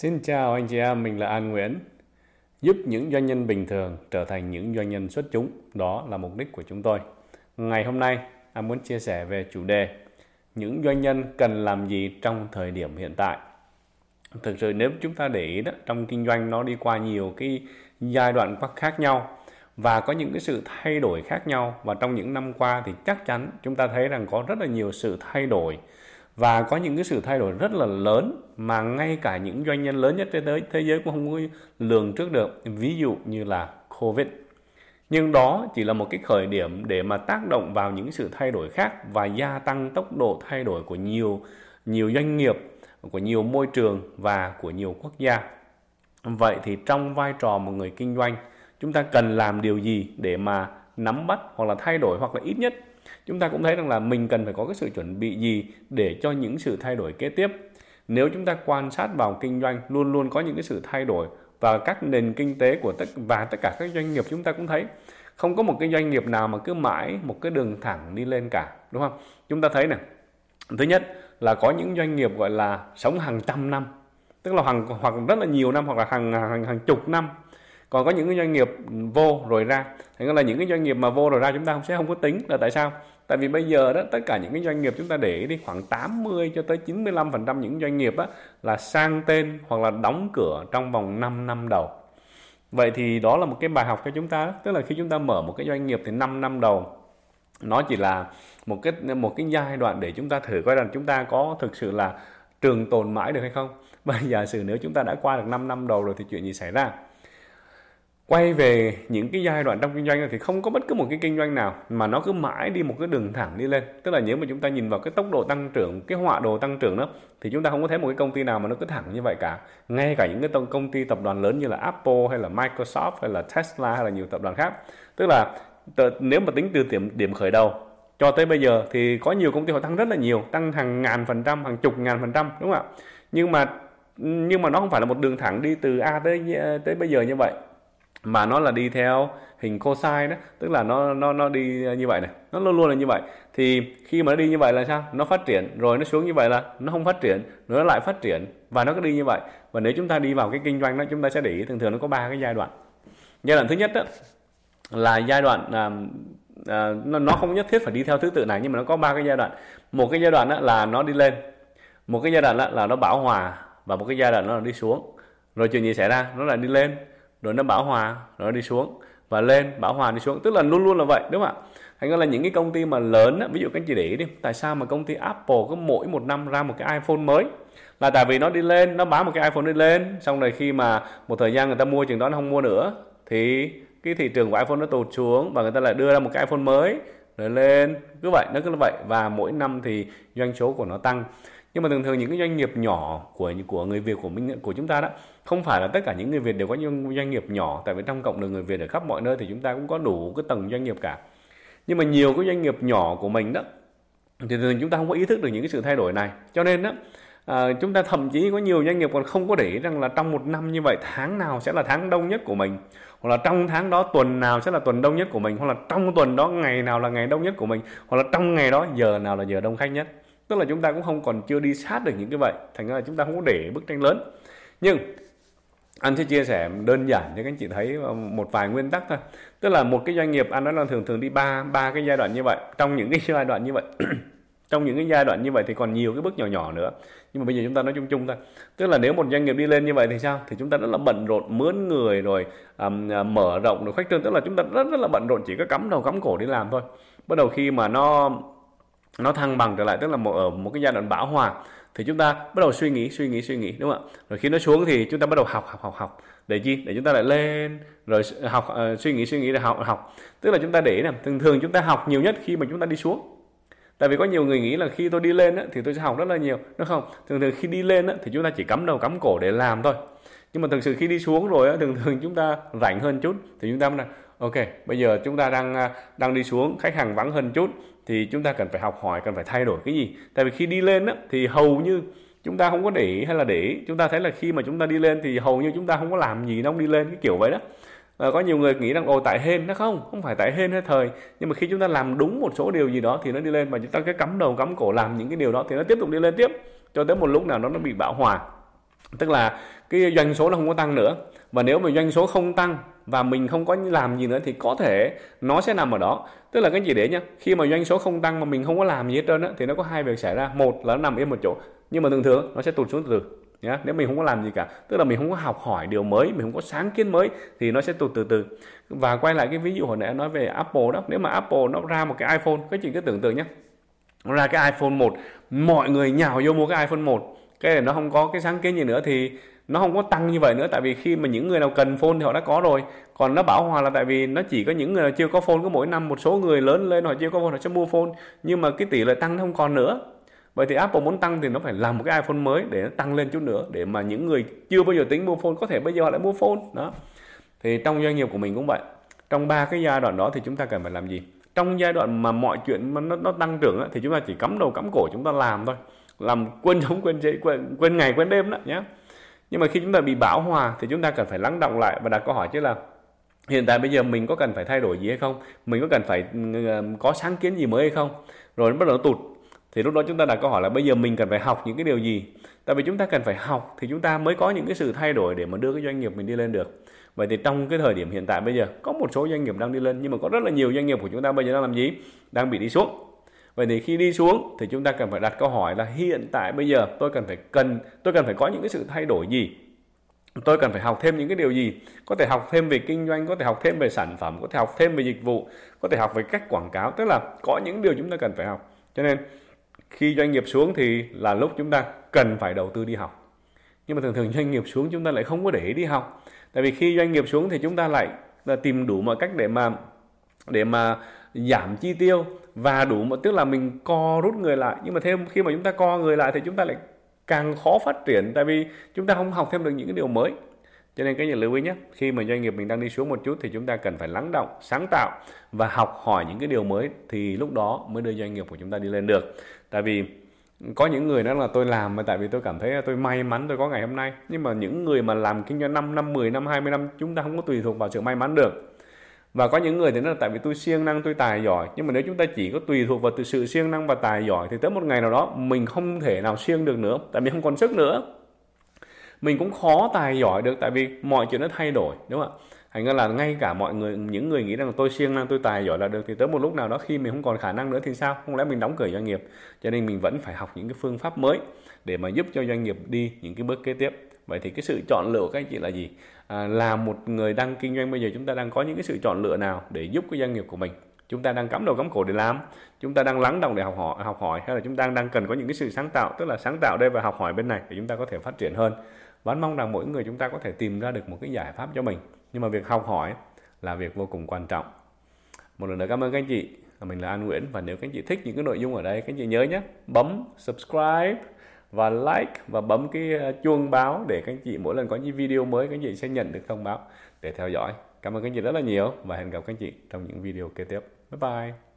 Xin chào anh chị em, mình là An Nguyễn. Giúp những doanh nhân bình thường trở thành những doanh nhân xuất chúng, đó là mục đích của chúng tôi. Ngày hôm nay, an muốn chia sẻ về chủ đề những doanh nhân cần làm gì trong thời điểm hiện tại. Thực sự nếu chúng ta để ý đó, trong kinh doanh nó đi qua nhiều cái giai đoạn khác nhau và có những cái sự thay đổi khác nhau và trong những năm qua thì chắc chắn chúng ta thấy rằng có rất là nhiều sự thay đổi và có những cái sự thay đổi rất là lớn mà ngay cả những doanh nhân lớn nhất trên thế, thế giới cũng không có lường trước được ví dụ như là covid. Nhưng đó chỉ là một cái khởi điểm để mà tác động vào những sự thay đổi khác và gia tăng tốc độ thay đổi của nhiều nhiều doanh nghiệp của nhiều môi trường và của nhiều quốc gia. Vậy thì trong vai trò một người kinh doanh chúng ta cần làm điều gì để mà nắm bắt hoặc là thay đổi hoặc là ít nhất chúng ta cũng thấy rằng là mình cần phải có cái sự chuẩn bị gì để cho những sự thay đổi kế tiếp. Nếu chúng ta quan sát vào kinh doanh, luôn luôn có những cái sự thay đổi và các nền kinh tế của tất, và tất cả các doanh nghiệp chúng ta cũng thấy, không có một cái doanh nghiệp nào mà cứ mãi một cái đường thẳng đi lên cả, đúng không? Chúng ta thấy này, thứ nhất là có những doanh nghiệp gọi là sống hàng trăm năm, tức là hàng hoặc rất là nhiều năm hoặc là hàng hàng hàng chục năm còn có những cái doanh nghiệp vô rồi ra. Thế nên là những cái doanh nghiệp mà vô rồi ra chúng ta không sẽ không có tính. Là tại sao? Tại vì bây giờ đó tất cả những cái doanh nghiệp chúng ta để đi khoảng 80 cho tới 95 phần trăm những doanh nghiệp á, là sang tên hoặc là đóng cửa trong vòng 5 năm đầu. Vậy thì đó là một cái bài học cho chúng ta tức là khi chúng ta mở một cái doanh nghiệp thì 5 năm đầu nó chỉ là một cái một cái giai đoạn để chúng ta thử coi rằng chúng ta có thực sự là trường tồn mãi được hay không. Và giả sử nếu chúng ta đã qua được 5 năm đầu rồi thì chuyện gì xảy ra? Quay về những cái giai đoạn trong kinh doanh thì không có bất cứ một cái kinh doanh nào mà nó cứ mãi đi một cái đường thẳng đi lên. Tức là nếu mà chúng ta nhìn vào cái tốc độ tăng trưởng, cái họa đồ tăng trưởng đó, thì chúng ta không có thấy một cái công ty nào mà nó cứ thẳng như vậy cả. Ngay cả những cái công ty tập đoàn lớn như là Apple hay là Microsoft hay là Tesla hay là nhiều tập đoàn khác. Tức là nếu mà tính từ điểm điểm khởi đầu cho tới bây giờ thì có nhiều công ty họ tăng rất là nhiều, tăng hàng ngàn phần trăm, hàng chục ngàn phần trăm, đúng không ạ? Nhưng mà nhưng mà nó không phải là một đường thẳng đi từ A tới ờ, tới bây giờ như vậy mà nó là đi theo hình cosine đó tức là nó nó nó đi như vậy này. Nó luôn luôn là như vậy. Thì khi mà nó đi như vậy là sao? Nó phát triển rồi nó xuống như vậy là nó không phát triển nó lại phát triển và nó cứ đi như vậy. Và nếu chúng ta đi vào cái kinh doanh đó chúng ta sẽ để ý thường thường nó có ba cái giai đoạn. Giai đoạn thứ nhất đó là giai đoạn à, à, nó, không nhất thiết phải đi theo thứ tự này nhưng mà nó có ba cái giai đoạn. Một cái giai đoạn đó là nó đi lên. Một cái giai đoạn đó là nó bão hòa và một cái giai đoạn nó là đi xuống. Rồi chuyện gì xảy ra? Nó lại đi lên rồi nó bão hòa rồi nó đi xuống. Và lên bão hòa đi xuống. Tức là luôn luôn là vậy đúng không ạ? Thành ra là những cái công ty mà lớn á, ví dụ các anh chị để ý đi. Tại sao mà công ty Apple cứ mỗi một năm ra một cái iPhone mới? Là tại vì nó đi lên nó bán một cái iPhone đi lên. Xong rồi khi mà một thời gian người ta mua chừng đó nó không mua nữa thì cái thị trường của iPhone nó tụt xuống và người ta lại đưa ra một cái iPhone mới. Rồi lên cứ vậy nó cứ vậy. Và mỗi năm thì doanh số của nó tăng nhưng mà thường thường những cái doanh nghiệp nhỏ của của người Việt của mình của chúng ta đó không phải là tất cả những người Việt đều có những doanh nghiệp nhỏ tại vì trong cộng đồng người Việt ở khắp mọi nơi thì chúng ta cũng có đủ cái tầng doanh nghiệp cả. Nhưng mà nhiều cái doanh nghiệp nhỏ của mình đó thì thường chúng ta không có ý thức được những cái sự thay đổi này. Cho nên đó à, chúng ta thậm chí có nhiều doanh nghiệp còn không có để ý rằng là trong một năm như vậy tháng nào sẽ là tháng đông nhất của mình hoặc là trong tháng đó tuần nào sẽ là tuần đông nhất của mình hoặc là trong tuần đó ngày nào là ngày đông nhất của mình hoặc là trong ngày đó giờ nào là giờ đông khách nhất tức là chúng ta cũng không còn chưa đi sát được những cái vậy. Thành ra là chúng ta không có để bức tranh lớn. Nhưng anh sẽ chia sẻ đơn giản cho các anh chị thấy ờ, một vài nguyên tắc thôi. Tức là một cái doanh nghiệp anh nói là thường thường đi ba ba cái giai đoạn như vậy. Trong những cái giai đoạn như vậy trong những cái giai đoạn như vậy thì còn nhiều cái bước nhỏ nhỏ nữa. Nhưng mà bây giờ chúng ta nói chung chung thôi. Tức là nếu một doanh nghiệp đi lên như vậy thì sao? Thì chúng ta rất là bận rộn mướn người rồi um, mở rộng rồi khách trương. Tức là chúng ta rất rất là bận rộn chỉ có cắm đầu cắm cổ đi làm thôi. Bắt đầu khi mà nó nó thăng bằng trở lại tức là một ở một cái giai đoạn bão hòa. Thì chúng ta bắt đầu suy nghĩ suy nghĩ suy nghĩ đúng không ạ? Rồi khi nó xuống thì chúng ta bắt đầu học học học học. Để chi? Để chúng ta lại lên rồi học uh, suy nghĩ suy nghĩ rồi học học. Tức là chúng ta để này thường thường chúng ta học nhiều nhất khi mà chúng ta đi xuống. Tại vì có nhiều người nghĩ là khi tôi đi lên á, thì tôi sẽ học rất là nhiều đúng không? Thường thường khi đi lên á, thì chúng ta chỉ cắm đầu cắm cổ để làm thôi. Nhưng mà thực sự khi đi xuống rồi á, thường thường chúng ta rảnh hơn chút thì chúng ta mới là ok bây giờ chúng ta đang à, đang đi xuống khách hàng vắng hơn chút thì chúng ta cần phải học hỏi cần phải thay đổi cái gì? Tại vì khi đi lên á, thì hầu như chúng ta không có để ý hay là để ý. Chúng ta thấy là khi mà chúng ta đi lên thì hầu như chúng ta không có làm gì đâu đi lên cái kiểu vậy đó. À, có nhiều người nghĩ rằng ồ tại hên nó không không phải tại hên hay thời. Nhưng mà khi chúng ta làm đúng một số điều gì đó thì nó đi lên và chúng ta cái cắm đầu cắm cổ làm những cái điều đó thì nó tiếp tục đi lên tiếp cho tới một lúc nào đó nó bị bão hòa. Tức là cái doanh số nó không có tăng nữa. Và nếu mà doanh số không tăng và mình không có làm gì nữa thì có thể nó sẽ nằm ở đó. Tức là cái gì để nhá khi mà doanh số không tăng mà mình không có làm gì hết trơn á, thì nó có hai việc xảy ra. Một là nó nằm yên một chỗ, nhưng mà thường thường nó sẽ tụt xuống từ từ, nhá. Nếu mình không có làm gì cả, tức là mình không có học hỏi điều mới, mình không có sáng kiến mới, thì nó sẽ tụt từ từ. Và quay lại cái ví dụ hồi nãy nói về Apple đó, nếu mà Apple nó ra một cái iPhone các chị cứ tưởng tượng nhé nó ra cái iPhone 1 mọi người nhào vô mua cái iPhone 1 cái này nó không có cái sáng kiến gì nữa thì nó không có tăng như vậy nữa tại vì khi mà những người nào cần phone thì họ đã có rồi. Còn nó bảo hòa là tại vì nó chỉ có những người nào chưa có phone có mỗi năm một số người lớn lên họ chưa có phone họ sẽ mua phone. Nhưng mà cái tỷ lệ tăng nó không còn nữa. Vậy thì Apple muốn tăng thì nó phải làm một cái iPhone mới để nó tăng lên chút nữa để mà những người chưa bao giờ tính mua phone có thể bây giờ họ lại mua phone. Đó. Thì trong doanh nghiệp của mình cũng vậy. Trong ba cái giai đoạn đó thì chúng ta cần phải làm gì? Trong giai đoạn mà mọi chuyện mà nó, nó tăng trưởng thì chúng ta chỉ cắm đầu cắm cổ chúng ta làm thôi. Làm quên giống quên chế quên, quên ngày quên đêm đó nhé nhưng mà khi chúng ta bị bão hòa thì chúng ta cần phải lắng động lại. Và đặt câu hỏi chứ là hiện tại bây giờ mình có cần phải thay đổi gì hay không? Mình có cần phải ờ, có sáng kiến gì mới hay không? Rồi nó bắt đầu tụt. Thì lúc đó chúng ta đặt câu hỏi là bây giờ mình cần phải học những cái điều gì? Tại vì chúng ta cần phải học thì chúng ta mới có những cái sự thay đổi để mà đưa cái doanh nghiệp mình đi lên được. Vậy thì trong cái thời điểm hiện tại bây giờ, có một số doanh nghiệp đang đi lên nhưng mà có rất là nhiều doanh nghiệp của chúng ta bây giờ đang làm gì? Đang bị đi xuống vậy thì khi đi xuống thì chúng ta cần phải đặt câu hỏi là hiện tại bây giờ tôi cần phải cần, tôi cần phải có những cái sự thay đổi gì? Tôi cần phải học thêm những cái điều gì? Có thể học thêm về kinh doanh, có thể học thêm về sản phẩm, có thể học thêm về dịch vụ, có thể học về cách quảng cáo, tức là có những điều chúng ta cần phải học. Cho nên, khi doanh nghiệp xuống thì là lúc chúng ta cần phải đầu tư đi học. Nhưng mà thường thường doanh nghiệp xuống chúng ta lại không có để ý đi học. Tại vì khi doanh nghiệp xuống thì chúng ta lại là tìm đủ mọi cách để mà để mà giảm chi tiêu và đủ một, tức là mình co rút người lại. Nhưng mà thêm, khi mà chúng ta co người lại thì chúng ta lại càng khó phát triển, tại vì chúng ta không học thêm được những cái điều mới. Cho nên cái gì lưu ý nhé khi mà doanh nghiệp mình đang đi xuống một chút thì chúng ta cần phải lắng động, sáng tạo và học hỏi những cái điều mới thì lúc đó mới đưa doanh nghiệp của chúng ta đi lên được. Tại vì có những người đó là tôi làm mà tại vì tôi cảm thấy là tôi may mắn tôi có ngày hôm nay. Nhưng mà những người mà làm kinh doanh 5 năm 10 năm 20 năm, chúng ta không có tùy thuộc vào sự may mắn được và có những người thì nó là tại vì tôi siêng năng, tôi tài giỏi. Nhưng mà nếu chúng ta chỉ có tùy thuộc vào sự siêng năng và tài giỏi thì tới một ngày nào đó mình không thể nào siêng được nữa, tại vì không còn sức nữa. Mình cũng khó tài giỏi được tại vì mọi chuyện nó thay đổi, đúng không ạ? Thành ra là ngay cả mọi người, những người nghĩ rằng tôi siêng năng, tôi tài giỏi là được, thì tới một lúc nào đó khi mình không còn khả năng nữa thì sao? Không lẽ mình đóng cửa doanh nghiệp? Cho nên mình vẫn phải học những cái phương pháp mới để mà giúp cho doanh nghiệp đi những cái bước kế tiếp vậy thì cái sự chọn lựa của các anh chị là gì? À, là một người đang kinh doanh bây giờ chúng ta đang có những cái sự chọn lựa nào để giúp cái doanh nghiệp của mình? Chúng ta đang cắm đầu cắm cổ để làm chúng ta đang lắng động để học hỏi học hỏi hay là chúng ta đang cần có những cái sự sáng tạo tức là sáng tạo đây và học hỏi bên này để chúng ta có thể phát triển hơn? Và mong rằng mỗi người chúng ta có thể tìm ra được một cái giải pháp cho mình. Nhưng mà việc học hỏi là việc vô cùng quan trọng. Một lần nữa cảm ơn các anh chị. Mình là An Nguyễn và nếu các anh chị thích những cái nội dung ở đây các anh chị nhớ nhé bấm subscribe và like và bấm cái ờ, chuông báo để các anh chị mỗi lần có những video mới, các anh chị sẽ nhận được thông báo để theo dõi. Cảm ơn các anh chị rất là nhiều và hẹn gặp các anh chị trong những video kế tiếp. Bye bye.